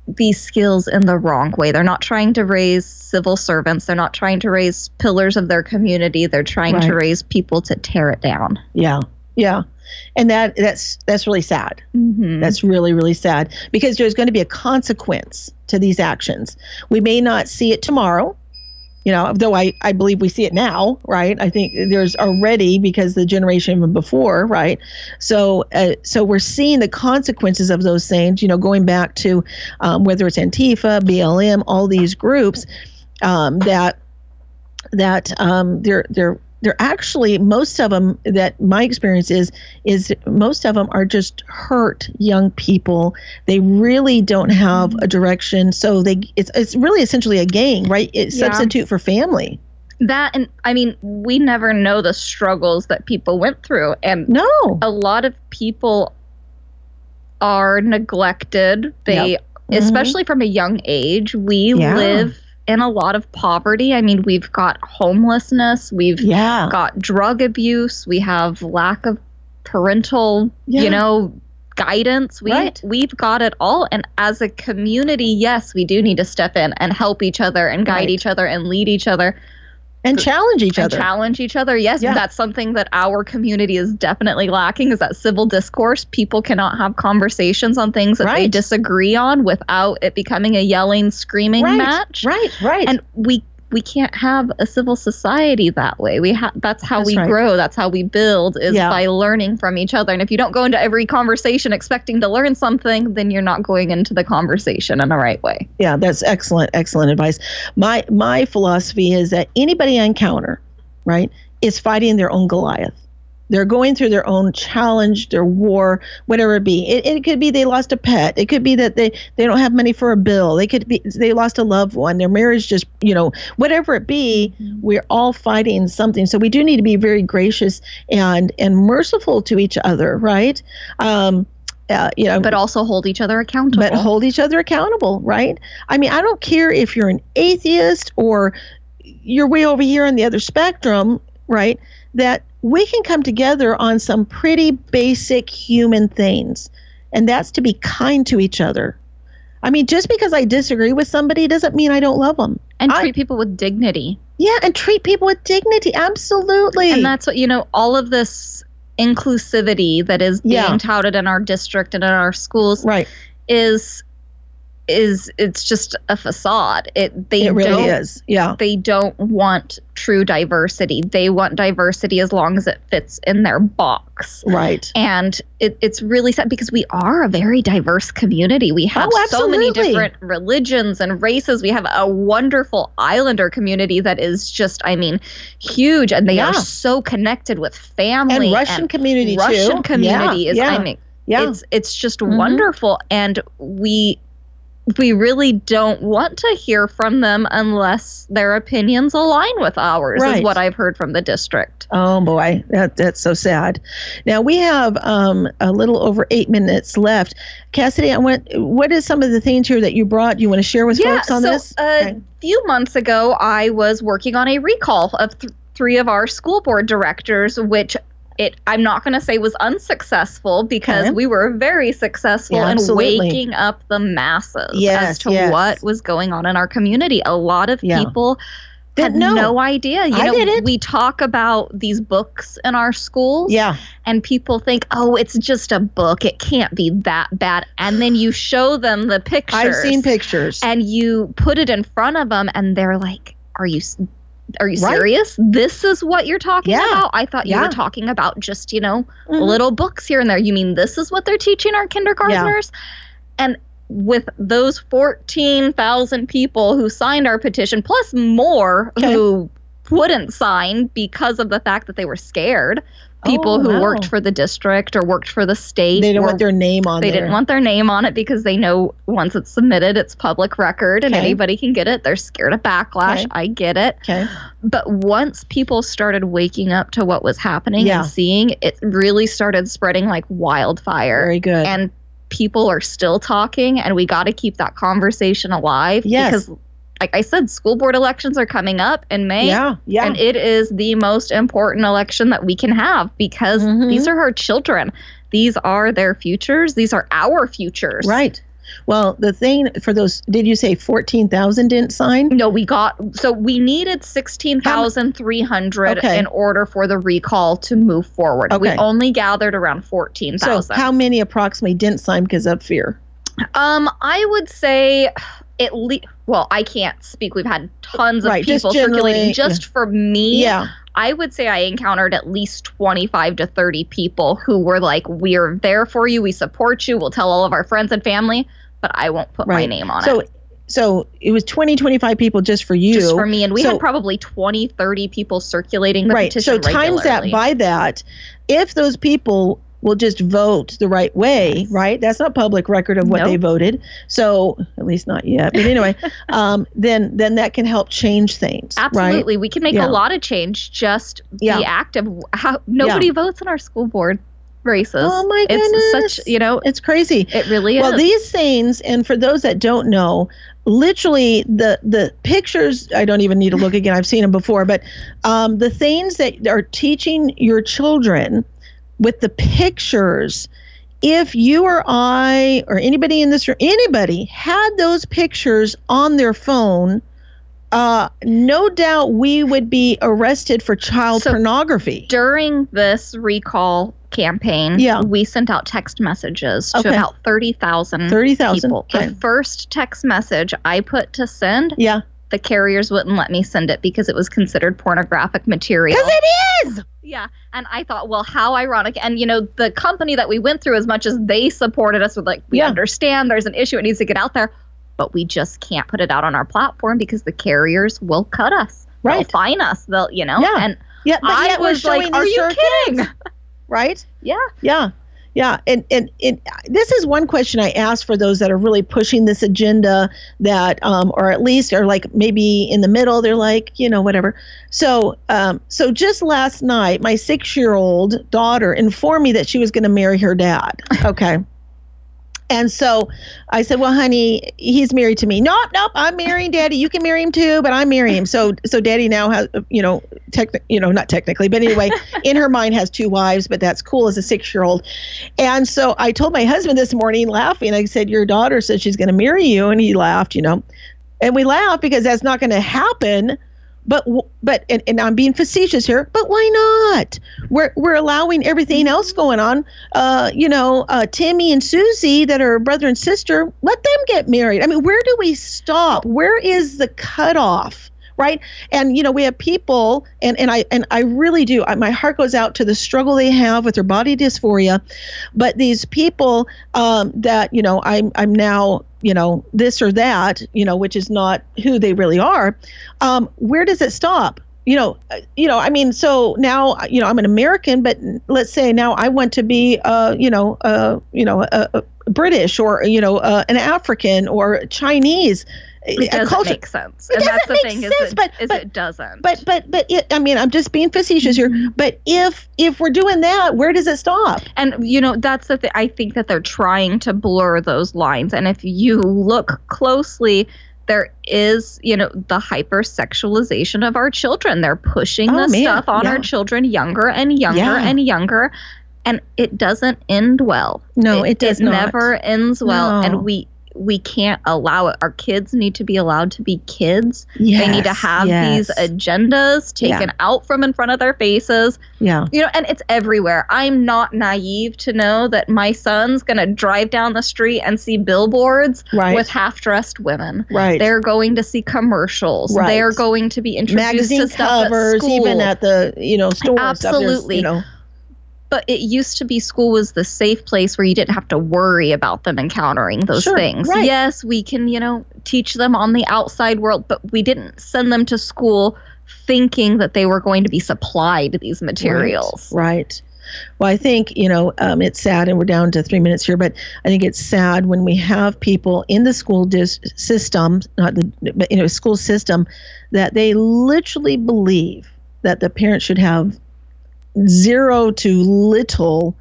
these skills in the wrong way. They're not trying to raise civil servants. They're not trying to raise pillars of their community. They're trying right. to raise people to tear it down. Yeah. Yeah. And that that's that's really sad. Mm-hmm. That's really really sad because there's going to be a consequence to these actions. We may not see it tomorrow, you know, though I, I believe we see it now, right? I think there's already because the generation before, right? So, uh, so we're seeing the consequences of those things. You know, going back to um, whether it's Antifa, BLM, all these groups um, that that um, they're they're they're actually most of them that my experience is is most of them are just hurt young people they really don't have a direction so they it's it's really essentially a gang right it's yeah. substitute for family that and i mean we never know the struggles that people went through and no a lot of people are neglected they yep. mm-hmm. especially from a young age we yeah. live in a lot of poverty. I mean, we've got homelessness, we've yeah. got drug abuse, we have lack of parental, yeah. you know, guidance. We right. we've got it all and as a community, yes, we do need to step in and help each other and guide right. each other and lead each other and challenge each and other. Challenge each other. Yes, yeah. that's something that our community is definitely lacking. Is that civil discourse? People cannot have conversations on things that right. they disagree on without it becoming a yelling, screaming right. match. Right, right. And we we can't have a civil society that way. We that's how that's we right. grow. That's how we build is yeah. by learning from each other. And if you don't go into every conversation expecting to learn something, then you're not going into the conversation in the right way. Yeah, that's excellent, excellent advice. My my philosophy is that anybody I encounter, right, is fighting their own Goliath. They're going through their own challenge, their war, whatever it be. It, it could be they lost a pet. It could be that they, they don't have money for a bill. They could be they lost a loved one. Their marriage just, you know, whatever it be, mm-hmm. we're all fighting something. So we do need to be very gracious and and merciful to each other, right? Um, uh, you know, but also hold each other accountable. But hold each other accountable, right? I mean, I don't care if you're an atheist or you're way over here on the other spectrum, right? That we can come together on some pretty basic human things, and that's to be kind to each other. I mean, just because I disagree with somebody doesn't mean I don't love them. And treat I, people with dignity. Yeah, and treat people with dignity. Absolutely. And that's what, you know, all of this inclusivity that is being yeah. touted in our district and in our schools right. is is it's just a facade. It they it really don't, is. Yeah. They don't want true diversity. They want diversity as long as it fits in their box. Right. And it, it's really sad because we are a very diverse community. We have oh, so many different religions and races. We have a wonderful Islander community that is just, I mean, huge, and they yeah. are so connected with family. And Russian and community Russian too. community yeah. is, yeah. I mean, yeah. it's it's just mm-hmm. wonderful, and we we really don't want to hear from them unless their opinions align with ours right. is what i've heard from the district. Oh boy. That, that's so sad. Now we have um, a little over eight minutes left. Chastity i want what is some of the things here that you brought? You want to share with yeah, folks on so this? a okay. few months ago i was working on a recall of th- three of our school board directors which it I'm not going to say was unsuccessful because okay. we were very successful yeah, in waking up the masses yes, as to yes. what was going on in our community. A lot of yeah. people had know. no idea. You I know, didn't. we talk about these books in our schools. Yeah. And people think, oh, it's just a book. It can't be that bad. And then you show them the pictures. I've seen pictures. And you put it in front of them, and they're like, are you are you Right. serious? This is what you're talking Yeah. about? I thought you Yeah. were talking about just, you know, Mhm. little books here and there. You mean this is what they're teaching our kindergartners? And with those 14,000 people who signed our petition, plus more Okay. who wouldn't sign because of the fact that they were scared, people Oh, who wow. worked for the district or worked for the state. They didn't were- want their name on it. they there. didn't want their name on it because they know once it's submitted, it's public record and Okay. anybody can get it. They're scared of backlash. Okay. I get it. Okay. But once people started waking up to what was happening Yeah. and seeing, it really started spreading like wildfire. Very good. And people are still talking, and we got to keep that conversation alive. Yes. Because, like I said, school board elections are coming up in May. yeah. Yeah. And it is the most important election that we can have because Mhm. these are our children. These are their futures. These are our futures. right. Well, the thing for those, did you say 14,000 didn't sign? No, we got so we needed sixteen thousand three hundred Okay. in order for the recall to move forward. Okay. We only gathered around fourteen So, how many approximately didn't sign because of fear? um, I would say at least. Well, I can't speak. We've had tons of Right, just people generally, circulating. Just for me, Yeah. I would say I encountered at least 25 to 30 people who were like, We're there for you. We support you. We'll tell all of our friends and family, but I won't put my name on So, it. so it was 20, 25 people just for you. Just for me. And we So- had probably 20, 30 people circulating the right. So petition. times that by that, if those people will just vote the right way, right? That's not public record of what Nope. they voted. So at least not yet. But anyway, <laughs> um, then then that can help change things. Right? Absolutely. We can make Yeah. a lot of change. Just Yeah. the act of how nobody votes in our school board races. Oh my goodness. It's such, you know, It's crazy. it really is. Well, these things, and for those that don't know, literally the the pictures. I don't even need to look again. I've seen them before, but um, the things that are teaching your children with the pictures. If you or I or anybody in this room, anybody had those pictures on their phone, uh, no doubt we would be arrested for child So- pornography. During this recall campaign, Yeah. we sent out text messages to Okay. about 30,000 Thirty thousand. people. The first text message I put to send, Yeah. The carriers wouldn't let me send it because it was considered pornographic material. Because it is. Yeah. And I thought, well, how ironic. And, you know, the company that we went through, as much as they supported us with, like, we Yeah. understand there's an issue, it needs to get out there, but we just can't put it out on our platform because the carriers will cut us. They'll Right. fine us. They'll, you know, Yeah. and Yeah, but I was like, are you kidding? kids, right? <laughs> Yeah. Yeah. Yeah, and, and and this is one question I ask for those that are really pushing this agenda that, um, or at least are like maybe in the middle. They're like, you know, whatever. So, um, so just last night, my six-year-old daughter informed me that she was going to marry her dad. Okay. And so I said, "Well, honey, he's married to me. Nope, nope. I'm marrying Daddy. You can marry him too, but I'm marrying him. So, so Daddy now has, you know, tech, you know, not technically, but anyway, <laughs> in her mind has two wives. But that's cool as a six-year-old. And so I told my husband this morning, laughing. I said, "Your daughter said she's going to marry you," and he laughed, you know, and we laughed because that's not going to happen. But but and, and I'm being facetious here. But why not? We're we're allowing everything else going on. Uh, you know, uh, Timmy and Susie that are brother and sister. Let them get married. I mean, where do we stop? Where is the cutoff? Right. And you know, we have people, and and I and I really do. I, my heart goes out to the struggle they have with their body dysphoria. But these people um, that you know, I'm I'm now you know this or that, you know, which is not who they really are. Um, where does it stop? You know, uh, you know. I mean, so now you know I'm an American, but let's say now I want to be, uh, you know, uh, you know, a, uh, British or you know, uh, an African or Chinese. It doesn't culture- make sense. It and that's the thing sense, is, it, but- is but- it doesn't. But but but it, I mean, I'm just being facetious here. Mm-hmm. But if if we're doing that, where does it stop? And you know, that's the thing. I think that they're trying to blur those lines. And if you look closely, there is, you know, the hypersexualization of our children. They're pushing Oh, this man, stuff on yeah. our children younger and younger Yeah. and younger. And it doesn't end well. No, it, does it not. never ends well. No. And we we can't allow it. Our kids need to be allowed to be kids. Yes, they need to have yes. these agendas taken Yeah. out from in front of their faces. Yeah. You know, and it's everywhere. I'm not naive to know that my son's going to drive down the street and see billboards Right. with half-dressed women. right. They're going to see commercials. Right. They're going to be introduced magazine to stuff covers, at school. even at the you know stores. Absolutely. You know, but it used to be school was the safe place where you didn't have to worry about them encountering those Sure, things. right. Yes, we can, you know, teach them on the outside world, but we didn't send them to school thinking that they were going to be supplied these materials. Right. right. Well, I think you know um, it's sad, and we're down to three minutes here. But I think it's sad when we have people in the school dis- system, not the but you know school system, that they literally believe that the parents should have zero to little,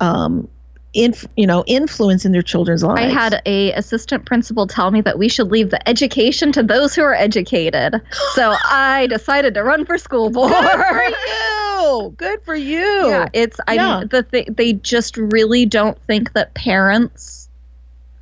um, inf- you know, influence in their children's lives. I had a assistant principal tell me that we should leave the education to those who are educated. <gasps> So I decided to run for school board. Good for <laughs> you. Good for you. Yeah, it's I Yeah. the th- they just really don't think that parents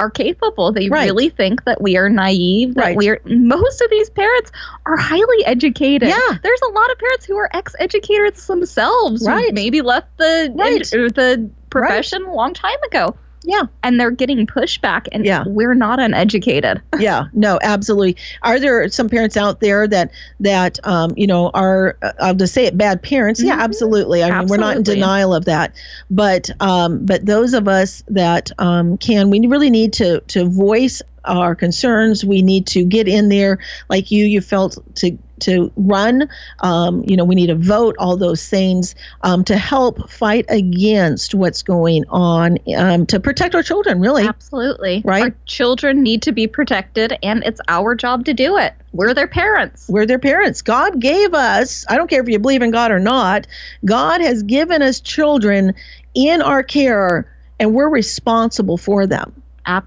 are capable. They Right. really think that we are naive. That Right. we are. Most of these parents are highly educated. Yeah. there's a lot of parents who are ex-educators themselves. who Right. maybe left the Right. the profession a long time ago. Yeah. and they're getting pushback, and Yeah. we're not uneducated. <laughs> yeah no absolutely are there some parents out there that that um you know are uh, i'll just say it bad parents yeah Mhm. absolutely i mean we're not in denial of that but um but those of us that um can we really need to to voice our concerns we need to get in there like you you felt to to run um, you know we need to vote all those things um, to help fight against what's going on um, to protect our children really Absolutely, Right. Our children need to be protected, and it's our job to do it. We're their parents. We're their parents. God gave us, I don't care if you believe in God or not, God has given us children in our care and we're responsible for them,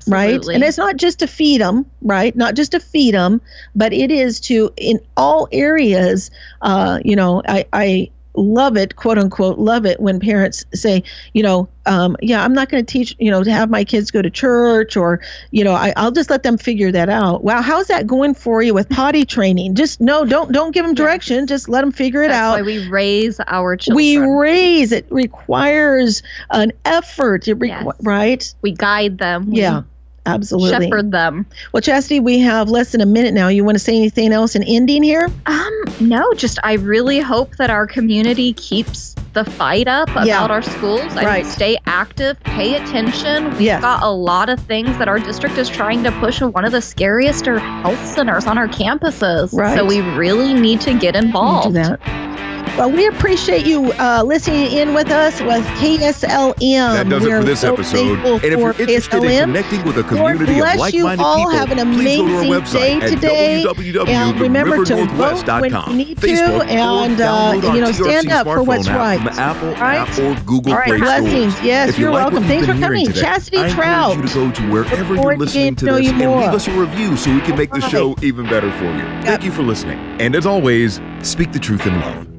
right? And it's not just to feed them, right? Not just to feed them, but it is to, in all areas, uh, you know, I, I, love it quote unquote love it when parents say you know um, yeah i'm not going to teach you know to have my kids go to church or you know I, i'll just let them figure that out wow how's that going for you with potty training just no don't don't give them direction just let them figure it out. That's out why we raise our children. we raise it requires an effort it requ- Yes. right we guide them. Yeah absolutely shepherd them. well chastity we have less than a minute now you want to say anything else in ending here Um, no, just I really hope that our community keeps the fight up about Yeah. our schools. I Right. mean, stay active, pay attention. We've Yes. got a lot of things that our district is trying to push. One of the scariest are health centers on our campuses. Right. So we really need to get involved. That. Well, we appreciate you uh, listening in with us with KSLM. That does it We're for this so episode. And if for you're interested in connecting with a Lord community of you like-minded all. people, Have an please go to our amazing website day at today. And remember to vote www.rivernorthwest.com. when you need to Facebook, and, uh, you know, stand up for what's right. From Apple Right? app or Google All right, Play blessings. Store. Yes, If you you're like welcome. Thanks for coming. today, Chastity I Trout. encourage you to go to wherever you're listening to to know this and leave us a review so we can make the show even better for you. Thank you for listening. And as always, speak the truth in love.